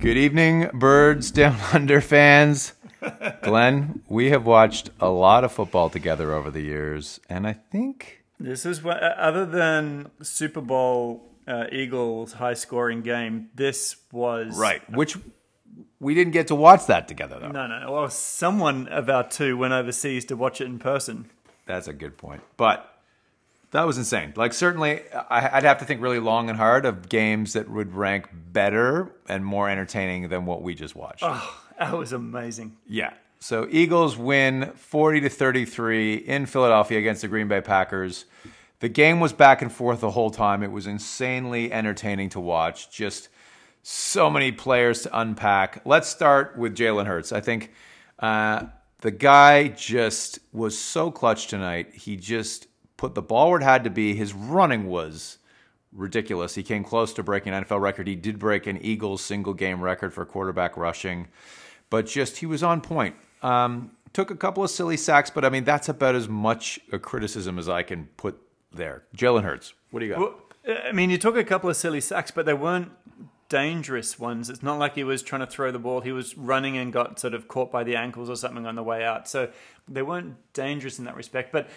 Good evening, Birds Down Under fans. Glenn, we have watched a lot of football together over the years, and I think This is what, uh, other than Super Bowl uh, Eagles high scoring game, this was right, which we didn't get to watch that together though. No, no. Well, someone of our two went overseas to watch it in person. That's a good point, but that was insane. Like certainly, I- I'd have to think really long and hard of games that would rank better and more entertaining than what we just watched. That was amazing. Yeah. So Eagles win 40 to 33 in Philadelphia against the Green Bay Packers. The game was back and forth the whole time. It was insanely entertaining to watch. Just so many players to unpack. Let's start with Jalen Hurts. I think uh, the guy just was so clutch tonight. He just put the ball where it had to be. His running was ridiculous. He came close to breaking an NFL record. He did break an Eagles single game record for quarterback rushing, but just he was on point. Um, took a couple of silly sacks, but I mean that's about as much a criticism as I can put there. Jalen Hurts, what do you got? Well, I mean, you took a couple of silly sacks, but they weren't dangerous ones. It's not like he was trying to throw the ball. He was running and got sort of caught by the ankles or something on the way out. So they weren't dangerous in that respect. But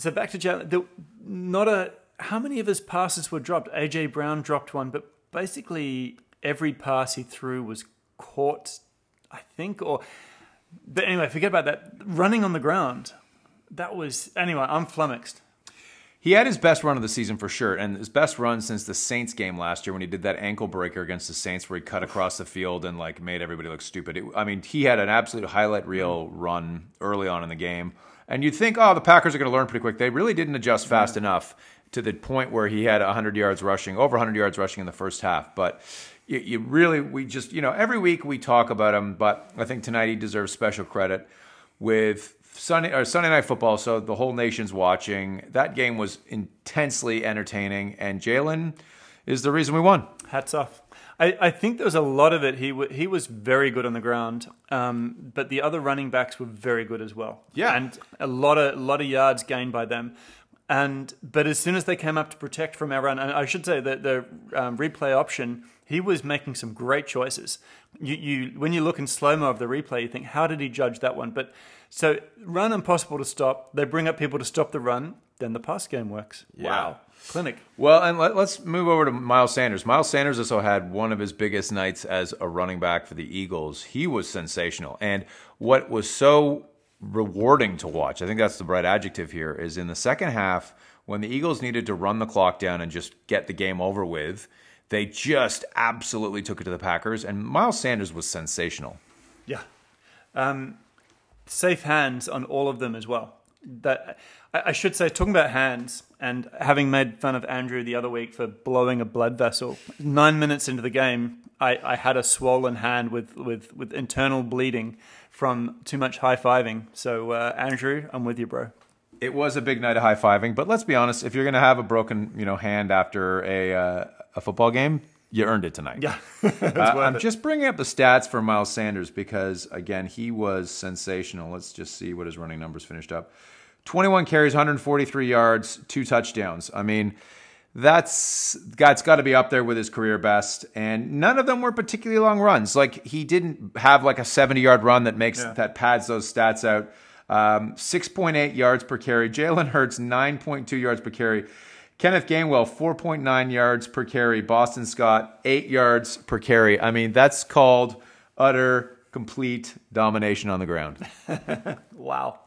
so back to Jalen. Not a. How many of his passes were dropped? AJ Brown dropped one, but basically every pass he threw was caught. I think, or but anyway, forget about that. Running on the ground. That was anyway. I'm flummoxed. He had his best run of the season for sure, and his best run since the Saints game last year when he did that ankle breaker against the Saints, where he cut across the field and like made everybody look stupid. It, I mean, he had an absolute highlight reel run early on in the game, and you'd think, oh, the Packers are going to learn pretty quick. They really didn't adjust fast enough to the point where he had 100 yards rushing, over 100 yards rushing in the first half, but. You, you really, we just, you know, every week we talk about him, but I think tonight he deserves special credit with Sunday or Sunday night football. So the whole nation's watching. That game was intensely entertaining, and Jalen is the reason we won. Hats off. I, I think there was a lot of it. He w- he was very good on the ground, um, but the other running backs were very good as well. Yeah. and a lot of lot of yards gained by them. And but as soon as they came up to protect from our run, and I should say that the um, replay option, he was making some great choices. You you when you look in slow mo of the replay, you think, how did he judge that one? But so run impossible to stop. They bring up people to stop the run. Then the pass game works. Wow, clinic. Well, and let, us move over to Miles Sanders. Miles Sanders also had one of his biggest nights as a running back for the Eagles. He was sensational, and what was so rewarding to watch, I think that's the right adjective here, is in the second half when the Eagles needed to run the clock down and just get the game over with. They just absolutely took it to the Packers, and Miles Sanders was sensational. Yeah. Um, safe hands on all of them as well. That I, should say, talking about hands and having made fun of Andrew the other week for blowing a blood vessel. Nine minutes into the game, I, I had a swollen hand with, with, with internal bleeding from too much high fiving. So uh, Andrew, I'm with you, bro. It was a big night of high fiving, but let's be honest: if you're going to have a broken, you know, hand after a uh, a football game, you earned it tonight. Yeah. Uh, I'm just bringing up the stats for Miles Sanders because, again, he was sensational. Let's just see what his running numbers finished up 21 carries, 143 yards, two touchdowns. I mean, that's that's got to be up there with his career best. And none of them were particularly long runs. Like, he didn't have like a 70 yard run that makes Yeah. that pads those stats out. Um, 6.8 yards per carry. Jalen Hurts, 9.2 yards per carry. Kenneth Gainwell, 4.9 yards per carry. Boston Scott, 8 yards per carry. I mean, that's called utter, complete domination on the ground. wow.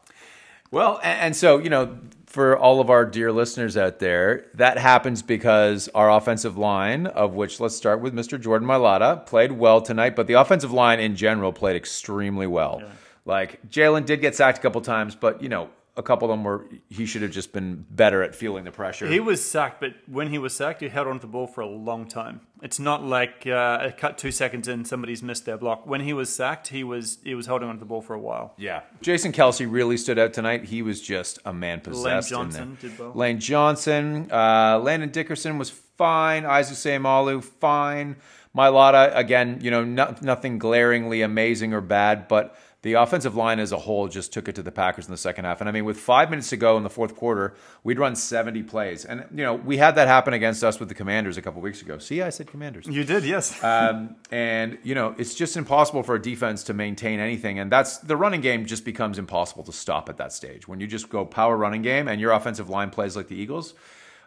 Well, and so, you know, for all of our dear listeners out there, that happens because our offensive line, of which let's start with Mr. Jordan Mailata, played well tonight, but the offensive line in general played extremely well. Like, Jalen did get sacked a couple times, but, you know, a couple of them were, he should have just been better at feeling the pressure. He was sacked, but when he was sacked, he held on to the ball for a long time. It's not like uh, a cut two seconds in, somebody's missed their block. When he was sacked, he was he was holding on to the ball for a while. Yeah. Jason Kelce really stood out tonight. He was just a man possessed. Lane Johnson did well. Lane Johnson, uh, Landon Dickerson was fine. Isaac Seumalo, fine. Mailata, again, you know, no, nothing glaringly amazing or bad, but the offensive line as a whole just took it to the Packers in the second half. And I mean, with five minutes to go in the fourth quarter, we'd run 70 plays. And, you know, we had that happen against us with the Commanders a couple weeks ago. See, I said Commanders. You did, yes. um, and, you know, it's just impossible for a defense to maintain anything. And that's the running game just becomes impossible to stop at that stage. When you just go power running game and your offensive line plays like the Eagles,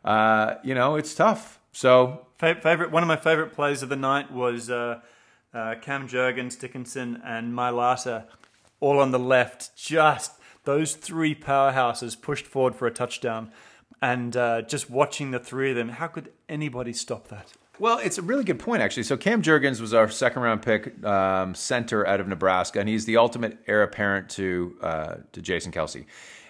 uh, you know, it's tough. So, favorite one of my favorite plays of the night was uh, uh, Cam Jurgens, Dickinson, and Mailata all on the left. Just those three powerhouses pushed forward for a touchdown. And uh, just watching the three of them, how could anybody stop that? Well, it's a really good point, actually. So Cam Jurgens was our second round pick um, center out of Nebraska, and he's the ultimate heir apparent to uh, to Jason Kelce.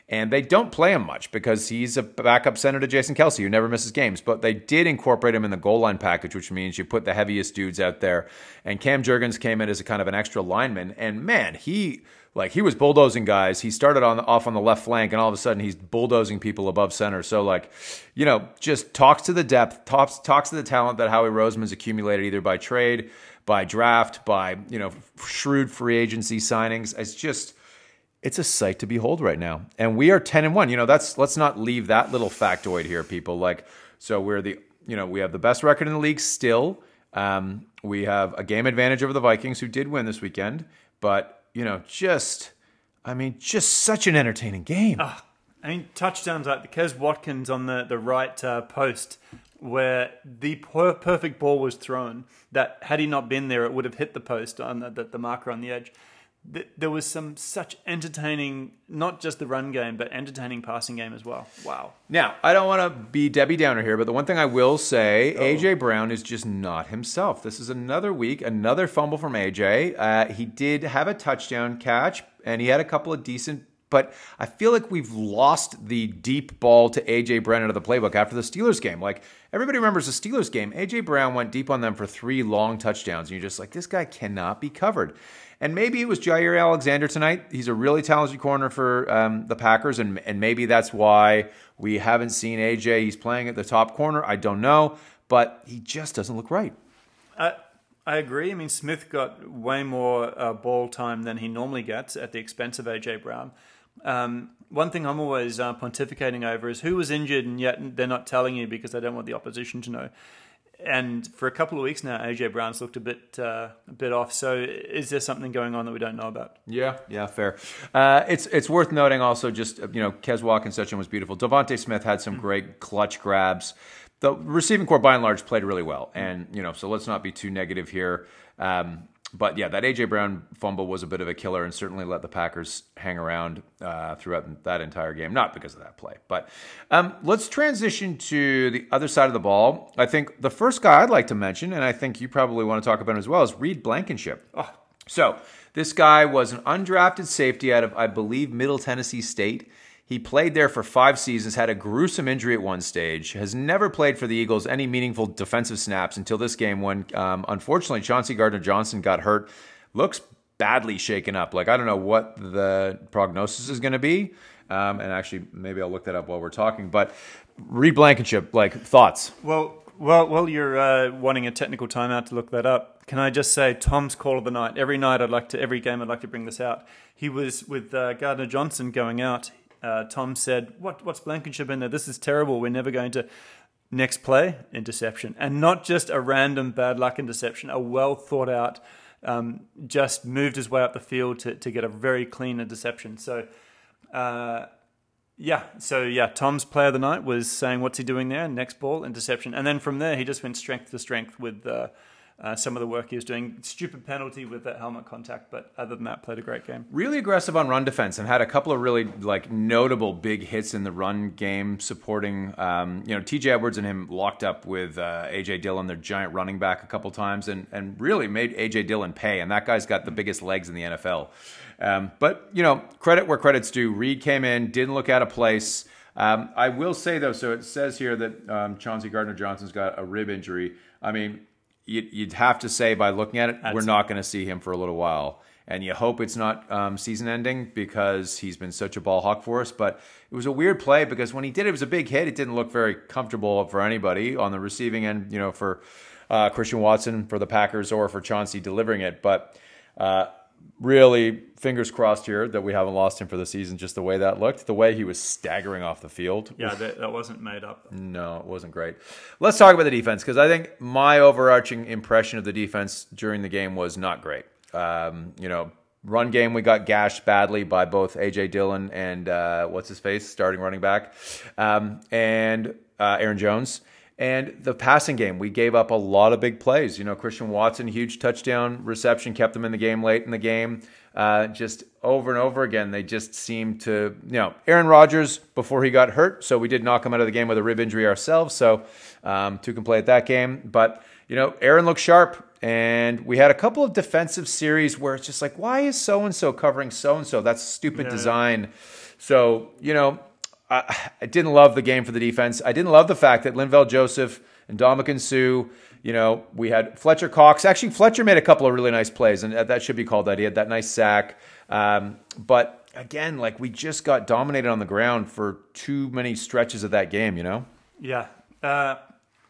And they don't play him much because he's a backup center to Jason Kelce, who never misses games. But they did incorporate him in the goal line package, which means you put the heaviest dudes out there. And Cam Jurgens came in as a kind of an extra lineman. And man, he like he was bulldozing guys. He started on off on the left flank, and all of a sudden he's bulldozing people above center. So like, you know, just talks to the depth, talks talks to the talent that Howie Roseman's accumulated either by trade, by draft, by you know shrewd free agency signings. It's just it's a sight to behold right now. And we are 10 and 1. You know, that's let's not leave that little factoid here, people. Like, so we're the, you know, we have the best record in the league still. Um, we have a game advantage over the Vikings, who did win this weekend. But, you know, just, I mean, just such an entertaining game. Oh, I mean, touchdowns like the Quez Watkins on the, the right uh, post, where the per- perfect ball was thrown, that had he not been there, it would have hit the post on the, the, the marker on the edge there was some such entertaining, not just the run game, but entertaining passing game as well. Wow. Now, I don't want to be Debbie Downer here, but the one thing I will say, oh. AJ Brown is just not himself. This is another week, another fumble from AJ. Uh, he did have a touchdown catch, and he had a couple of decent. But I feel like we've lost the deep ball to AJ Brown out of the playbook after the Steelers game. Like everybody remembers the Steelers game, AJ Brown went deep on them for three long touchdowns, and you're just like, this guy cannot be covered. And maybe it was Jaire Alexander tonight. He's a really talented corner for um, the Packers, and, and maybe that's why we haven't seen AJ. He's playing at the top corner. I don't know, but he just doesn't look right. Uh, I agree. I mean, Smith got way more uh, ball time than he normally gets at the expense of AJ Brown. Um, one thing I'm always uh, pontificating over is who was injured, and yet they're not telling you because they don't want the opposition to know and for a couple of weeks now, AJ Brown's looked a bit uh, a bit off. So, is there something going on that we don't know about? Yeah, yeah, fair. Uh, it's it's worth noting also, just you know, Watkins session was beautiful. DeVonta Smith had some mm-hmm. great clutch grabs. The receiving corps by and large, played really well, and you know, so let's not be too negative here. Um, but yeah, that AJ Brown fumble was a bit of a killer, and certainly let the Packers hang around uh, throughout that entire game. Not because of that play, but um, let's transition to the other side of the ball. I think the first guy I'd like to mention, and I think you probably want to talk about him as well, is Reed Blankenship. Oh. So this guy was an undrafted safety out of, I believe, Middle Tennessee State. He played there for five seasons, had a gruesome injury at one stage, has never played for the Eagles any meaningful defensive snaps until this game when, um, unfortunately, Chauncey Gardner Johnson got hurt. Looks badly shaken up. Like, I don't know what the prognosis is going to be. Um, and actually, maybe I'll look that up while we're talking. But Reed Blankenship, like, thoughts? Well, well, well, you're uh, wanting a technical timeout to look that up. Can I just say Tom's call of the night? Every night, I'd like to, every game, I'd like to bring this out. He was with uh, Gardner Johnson going out uh, Tom said, "What what's Blankenship in there? This is terrible. We're never going to." Next play, interception, and not just a random bad luck interception, a well thought out, um, just moved his way up the field to, to get a very clean interception. So, uh, yeah, so yeah, Tom's player of the night was saying, "What's he doing there?" Next ball, interception, and then from there he just went strength to strength with uh, uh, some of the work he was doing. Stupid penalty with that helmet contact, but other than that, played a great game. Really aggressive on run defense and had a couple of really like notable big hits in the run game, supporting um, you know T.J. Edwards and him locked up with uh, A.J. Dillon, their giant running back, a couple times, and and really made A.J. Dillon pay. And that guy's got the biggest legs in the NFL. Um, but you know, credit where credit's due. Reed came in, didn't look out of place. Um, I will say though, so it says here that um, Chauncey Gardner Johnson's got a rib injury. I mean, you'd have to say by looking at it, we're not going to see him for a little while. And you hope it's not um, season ending because he's been such a ball hawk for us. But it was a weird play because when he did it, it was a big hit. It didn't look very comfortable for anybody on the receiving end, you know, for uh, Christian Watson for the Packers or for Chauncey delivering it. But uh, really fingers crossed here that we haven't lost him for the season. Just the way that looked, the way he was staggering off the field. Yeah, that, that wasn't made up. No, it wasn't great. Let's talk about the defense because I think my overarching impression of the defense during the game was not great. Um, you know, run game we got gashed badly by both AJ Dillon and uh, what's his face starting running back, um, and uh, Aaron Jones. And the passing game, we gave up a lot of big plays. You know, Christian Watson, huge touchdown reception, kept them in the game late in the game. Uh, just over and over again, they just seemed to, you know, Aaron Rodgers before he got hurt, so we did knock him out of the game with a rib injury ourselves. So um, two can play at that game, but you know, Aaron looked sharp. And we had a couple of defensive series where it's just like, why is so and so covering so and so? That's stupid Yeah. design. So, you know, I, I didn't love the game for the defense. I didn't love the fact that Linval Joseph and Ndamukong Suh, you know, we had Fletcher Cox. Actually, Fletcher made a couple of really nice plays, and that should be called that. He had that nice sack. Um, but again, like we just got dominated on the ground for too many stretches of that game, you know? Yeah. Uh,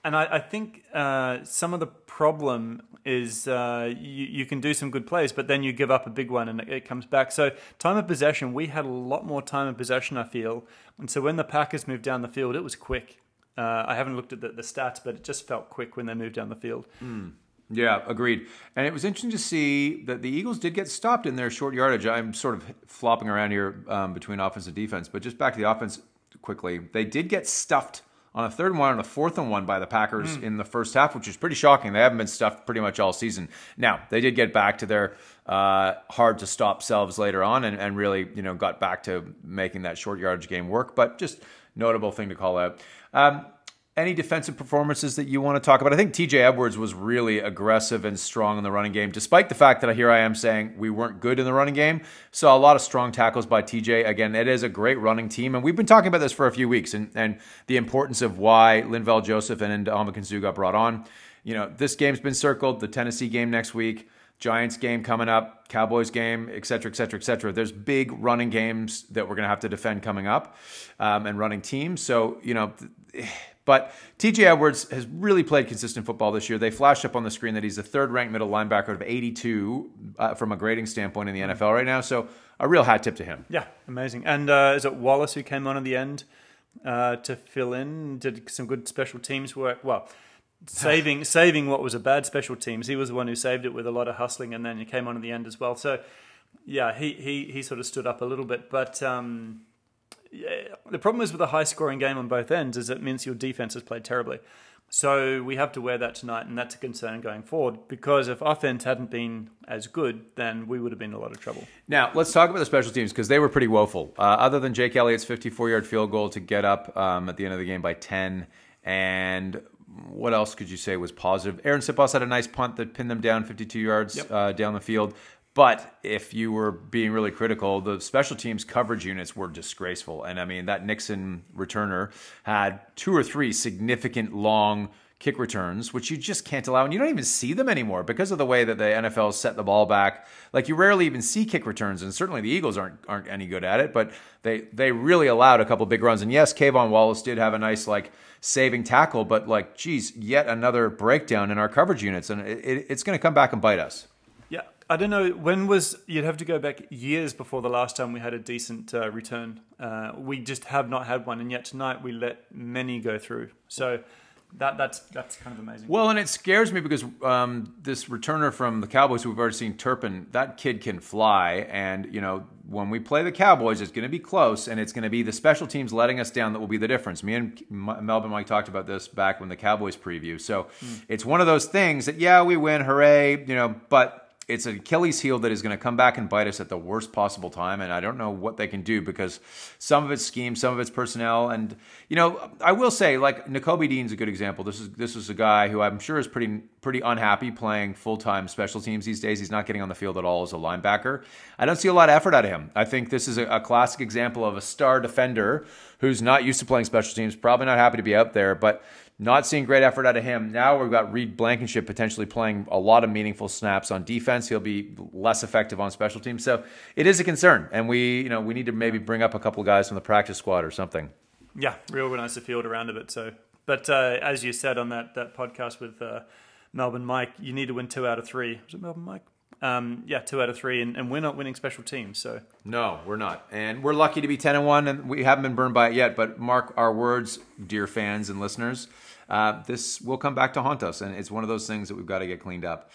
and I, I think uh, some of the problem is uh, you, you can do some good plays, but then you give up a big one and it, it comes back. So, time of possession, we had a lot more time of possession, I feel. And so, when the Packers moved down the field, it was quick. Uh, I haven't looked at the, the stats, but it just felt quick when they moved down the field. Yeah, agreed. And it was interesting to see that the Eagles did get stopped in their short yardage. I'm sort of flopping around here um, between offense and defense, but just back to the offense quickly. They did get stuffed on a third and one and a fourth and one by the Packers in the first half, which is pretty shocking. They haven't been stuffed pretty much all season. Now they did get back to their uh, hard to stop selves later on, and, and really you know got back to making that short yardage game work. But just notable thing to call out. Um, any defensive performances that you want to talk about? I think TJ Edwards was really aggressive and strong in the running game, despite the fact that here I am saying we weren't good in the running game. Saw a lot of strong tackles by TJ. Again, it is a great running team, and we've been talking about this for a few weeks and, and the importance of why Linval Joseph and Ndamukong got brought on. You know, this game's been circled, the Tennessee game next week. Giants game coming up, Cowboys game, et cetera, et cetera, et cetera. There's big running games that we're going to have to defend coming up um, and running teams. So, you know, but TJ Edwards has really played consistent football this year. They flashed up on the screen that he's the third ranked middle linebacker of 82 uh, from a grading standpoint in the NFL right now. So, a real hat tip to him. Yeah, amazing. And uh, is it Wallace who came on at the end uh, to fill in? Did some good special teams work? Well, saving saving what was a bad special teams. He was the one who saved it with a lot of hustling, and then he came on at the end as well. So, yeah, he he he sort of stood up a little bit, but. Um, yeah, the problem is with a high scoring game on both ends is it means your defense has played terribly. So we have to wear that tonight, and that's a concern going forward. Because if offense hadn't been as good, then we would have been in a lot of trouble. Now, let's talk about the special teams because they were pretty woeful. Uh, other than Jake Elliott's 54 yard field goal to get up um, at the end of the game by 10. And what else could you say was positive? Arryn Siposs had a nice punt that pinned them down 52 yards Yep. uh, down the field. But if you were being really critical, the special teams coverage units were disgraceful. And I mean, that Nixon returner had two or three significant long kick returns, which you just can't allow. And you don't even see them anymore because of the way that the NFL set the ball back. Like you rarely even see kick returns, and certainly the Eagles aren't aren't any good at it. But they they really allowed a couple big runs. And yes, K'Von Wallace did have a nice like saving tackle, but like, geez, yet another breakdown in our coverage units, and it, it, it's going to come back and bite us. I don't know when was you'd have to go back years before the last time we had a decent uh, return. Uh, we just have not had one, and yet tonight we let many go through. So that that's that's kind of amazing. Well, and it scares me because um, this returner from the Cowboys, who we've already seen, Turpin, that kid can fly. And, you know, when we play the Cowboys, it's going to be close, and it's going to be the special teams letting us down that will be the difference. Me and M- Melbourne Mike talked about this back when the Cowboys preview. So it's one of those things that, yeah, we win, hooray, you know, but it's an Achilles heel that is going to come back and bite us at the worst possible time, and I don't know what they can do because some of it's scheme, some of it's personnel, and you know I will say like Nakobe Dean's a good example. This is this is a guy who I'm sure is pretty pretty unhappy playing full time special teams these days. He's not getting on the field at all as a linebacker. I don't see a lot of effort out of him. I think this is a, a classic example of a star defender who's not used to playing special teams, probably not happy to be out there, but not seeing great effort out of him. Now we've got Reed Blankenship potentially playing a lot of meaningful snaps on defense. He'll be less effective on special teams. So it is a concern. And we, you know, we need to maybe bring up a couple of guys from the practice squad or something. Yeah, reorganize the field around a bit. So, but uh, as you said on that that podcast with uh, Melbourne Mike, you need to win two out of three. Was it Melbourne Mike? um, yeah, two out of three, and, and we're not winning special teams. So No, we're not. And we're lucky to be 10 and 1, and we haven't been burned by it yet. But mark our words, dear fans and listeners, uh, this will come back to haunt us. And it's one of those things that we've got to get cleaned up.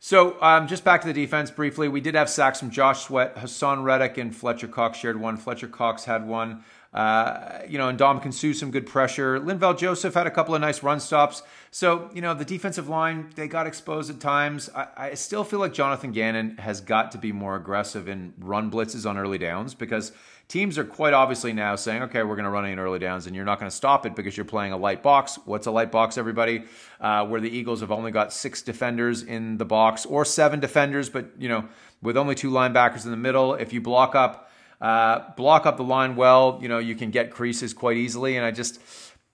So, um, just back to the defense briefly. We did have sacks from Josh Sweat, Haason Reddick, and Fletcher Cox shared one. Fletcher Cox had one. Uh, you know, and Dom Kinsu some good pressure. Linval Joseph had a couple of nice run stops. So, you know, the defensive line, they got exposed at times. I, I still feel like Jonathan Gannon has got to be more aggressive in run blitzes on early downs because teams are quite obviously now saying, okay, we're going to run in early downs and you're not going to stop it because you're playing a light box. What's a light box, everybody? Uh, where the Eagles have only got six defenders in the box or seven defenders, but, you know, with only two linebackers in the middle, if you block up, uh, block up the line well, you know, you can get creases quite easily. And I just,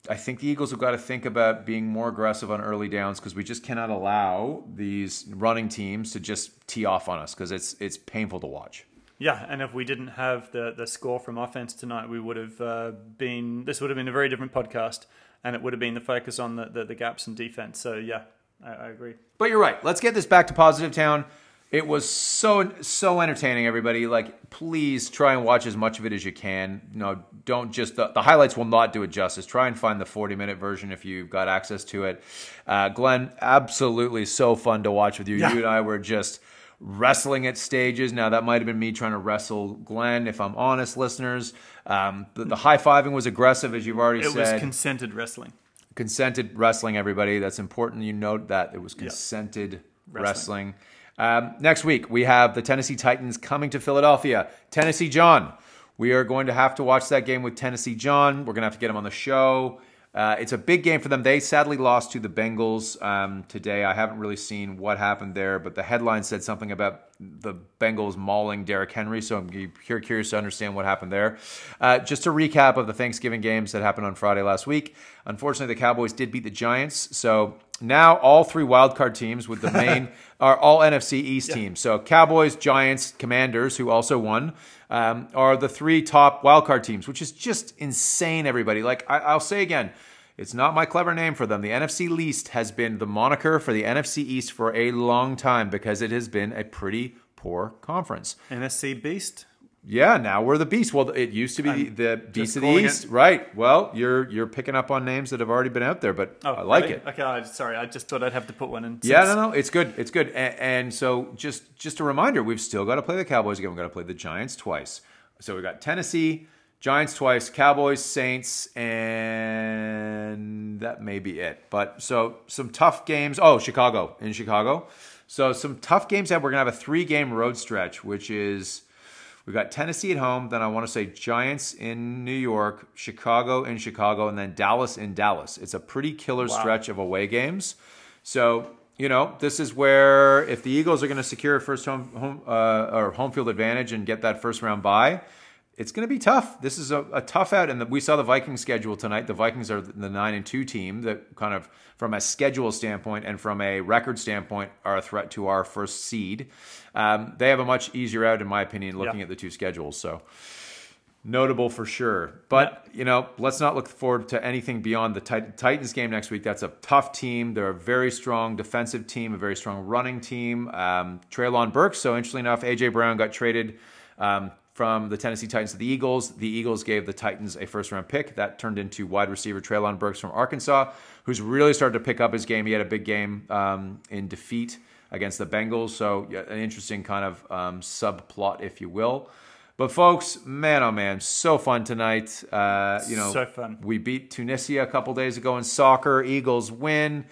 I think the Eagles have got to think about being more aggressive on early downs because we just cannot allow these running teams to just tee off on us because it's it's painful to watch. Yeah, and if we didn't have the the score from offense tonight, we would have uh, been. This would have been a very different podcast, and it would have been the focus on the the, the gaps in defense. So yeah, I, I agree. But you're right. Let's get this back to positive town. It was so so entertaining, everybody. Like, please try and watch as much of it as you can. No, don't just the, the highlights will not do it justice. Try and find the 40 minute version if you've got access to it. Uh, Glenn, absolutely so fun to watch with you. Yeah. You and I were just wrestling at stages. Now that might have been me trying to wrestle Glenn, if I'm honest, listeners. Um, the, the high fiving was aggressive, as you've already It said. It was consented wrestling. consented wrestling everybody. That's important you note that it was consented wrestling, Um, next week we have the tennessee titans coming to philadelphia. Tennessee john. We are going to have to watch that game with tennessee john. We're going to have to get him on the show uh, it's a big game for them. They sadly lost to the Bengals um, today. I haven't really seen what happened there, but the headline said something about the Bengals mauling Derrick Henry. So I'm here curious to understand what happened there. Uh, just a recap of the Thanksgiving games that happened on Friday last week. Unfortunately, the Cowboys did beat the Giants. So now all three wildcard teams with the main are all NFC East teams. So Cowboys, Giants, Commanders, who also won, um, are the three top wildcard teams, which is just insane, everybody. Like I, I'll say again, it's not my clever name for them. The NFC least has been the moniker for the NFC East for a long time because it has been a pretty poor conference. NFC Beast. Yeah, now we're the beast. Well, it used to be the beast of the East, it- right? Well, you're you're picking up on names that have already been out there, but oh, I like really? it. Okay, I, sorry, I just thought I'd have to put one in. Yeah, no, no, it's good. It's good. And, and so just just a reminder, we've still got to play the Cowboys again. We've got to play the Giants twice. So we've got Tennessee, Giants twice, Cowboys, Saints, and that may be it. But so some tough games. Oh, Chicago in Chicago. So some tough games that we're gonna have a three game road stretch, which is We've got Tennessee at home, then I want to say Giants in New York, Chicago in Chicago, and then Dallas in Dallas. It's a pretty killer stretch of away games. So, you know, this is where if the Eagles are going to secure a first home, home uh, or home field advantage and get that first round bye, it's going to be tough. This is a, a tough out, and the, we saw the Vikings schedule tonight. The Vikings are the nine and two team that kind of, from a schedule standpoint and from a record standpoint, are a threat to our first seed. Um, they have a much easier out, in my opinion, looking Yeah. at the two schedules. So notable for sure. But you know, let's not look forward to anything beyond the Tit- Titans game next week. That's a tough team. They're a very strong defensive team, a very strong running team. Um, Treylon Burks. So interestingly enough, AJ Brown got traded. Um, from the Tennessee Titans to the Eagles. The Eagles gave the Titans a first round pick. That turned into wide receiver Treylon Burks from Arkansas, who's really started to pick up his game. He had a big game um, in defeat against the Bengals. So, yeah, an interesting kind of um, subplot, if you will. But, folks, man, oh man, so fun tonight. Uh, you know, So fun. We beat Tunisia a couple days ago in soccer. Eagles win.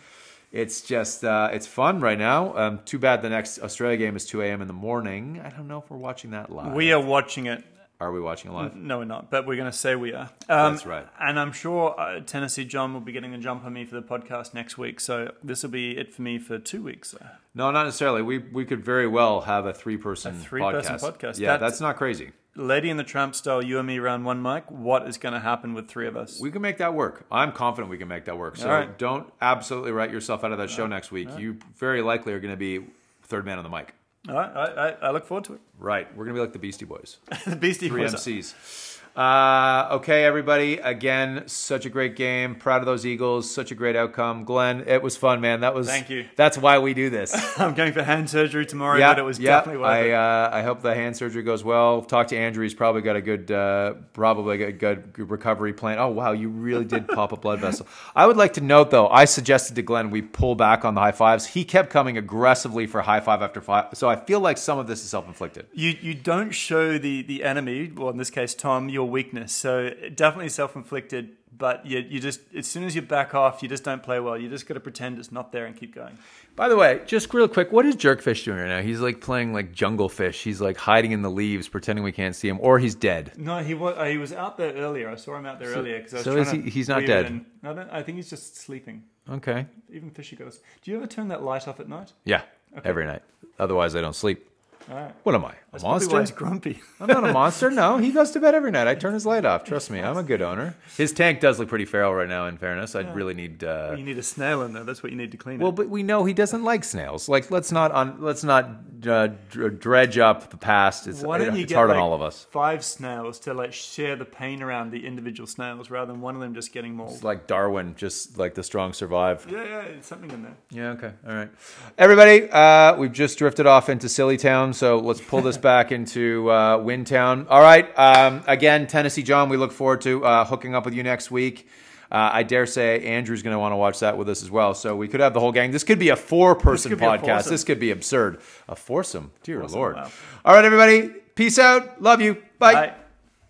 It's just uh, it's fun right now. Um, too bad the next Australia game is 2 a.m. in the morning. I don't know if we're watching that live. We are watching it. Are we watching it live? No, we're not, but we're going to say we are. Um, That's right. And I'm sure uh, Tennessee John will be getting a jump on me for the podcast next week. So this will be it for me for two weeks. So. No, not necessarily. We we could very well have a three person three-person podcast. podcast. Yeah, That's- that's not crazy. Lady in the Tramp style, you and me around one mic. What is going to happen with three of us? We can make that work. I'm confident we can make that work. So right. don't absolutely write yourself out of that show next week. You very likely are going to be third man on the mic. All right, I, I, I look forward to it. Right. We're going to be like the Beastie Boys. the Beastie Three Boys. MCs. Uh, okay, everybody. Again, such a great game. Proud of those Eagles. Such a great outcome. Glenn, it was fun, man. That was. Thank you. That's why we do this. I'm going for hand surgery tomorrow, yeah, but it was yeah. definitely worth I, it. uh, I hope the hand surgery goes well. Talk to Andrew. He's probably got a good, uh, probably a good, good recovery plan. Oh wow, you really did pop a blood vessel. I would like to note though, I suggested to Glenn we pull back on the high fives. He kept coming aggressively for high five after five. So I feel like some of this is self inflicted. You you don't show the the enemy, well in this case Tom, your weakness. So definitely self inflicted. But you you just as soon as you back off, you just don't play well. You just got to pretend it's not there and keep going. By the way, just real quick, what is Jerkfish doing right now? He's like playing like jungle fish. He's like hiding in the leaves, pretending we can't see him, or he's dead. No, he was he was out there earlier. I saw him out there earlier because I was so is he- he's not dead? in. I, don't, I think he's just sleeping. Okay. Even fishy goes. Do you ever turn that light off at night? Yeah. Every night. Otherwise, I don't sleep. Right. What am I? A That's probably why monster? he's grumpy. I'm not a monster. No, he goes to bed every night. I turn his light off. Trust me, I'm a good owner. His tank does look pretty feral right now. In fairness, I'd really need. Uh, you need a snail in there. That's what you need to clean well, it. but we know he doesn't like snails. Like, let's not on. Let's not uh, dredge up the past. It's, Why don't you it's get hard like on all of us. five snails to like share the pain around the individual snails rather than one of them just getting mauled? It's like Darwin, just like the strong survive. Yeah, yeah, it's something in there. Yeah, okay. All right. Everybody, uh, we've just drifted off into Silly Town, so let's pull this back into uh, Wind Town. All right. Um, again, Tennessee John, we look forward to uh, hooking up with you next week. Uh, I dare say Andrew's going to want to watch that with us as well. So we could have the whole gang. This could be a four person could be a podcast. This could be absurd. A foursome. Dear Lord. wow. All right, everybody. Peace out. Love you. Bye. Bye.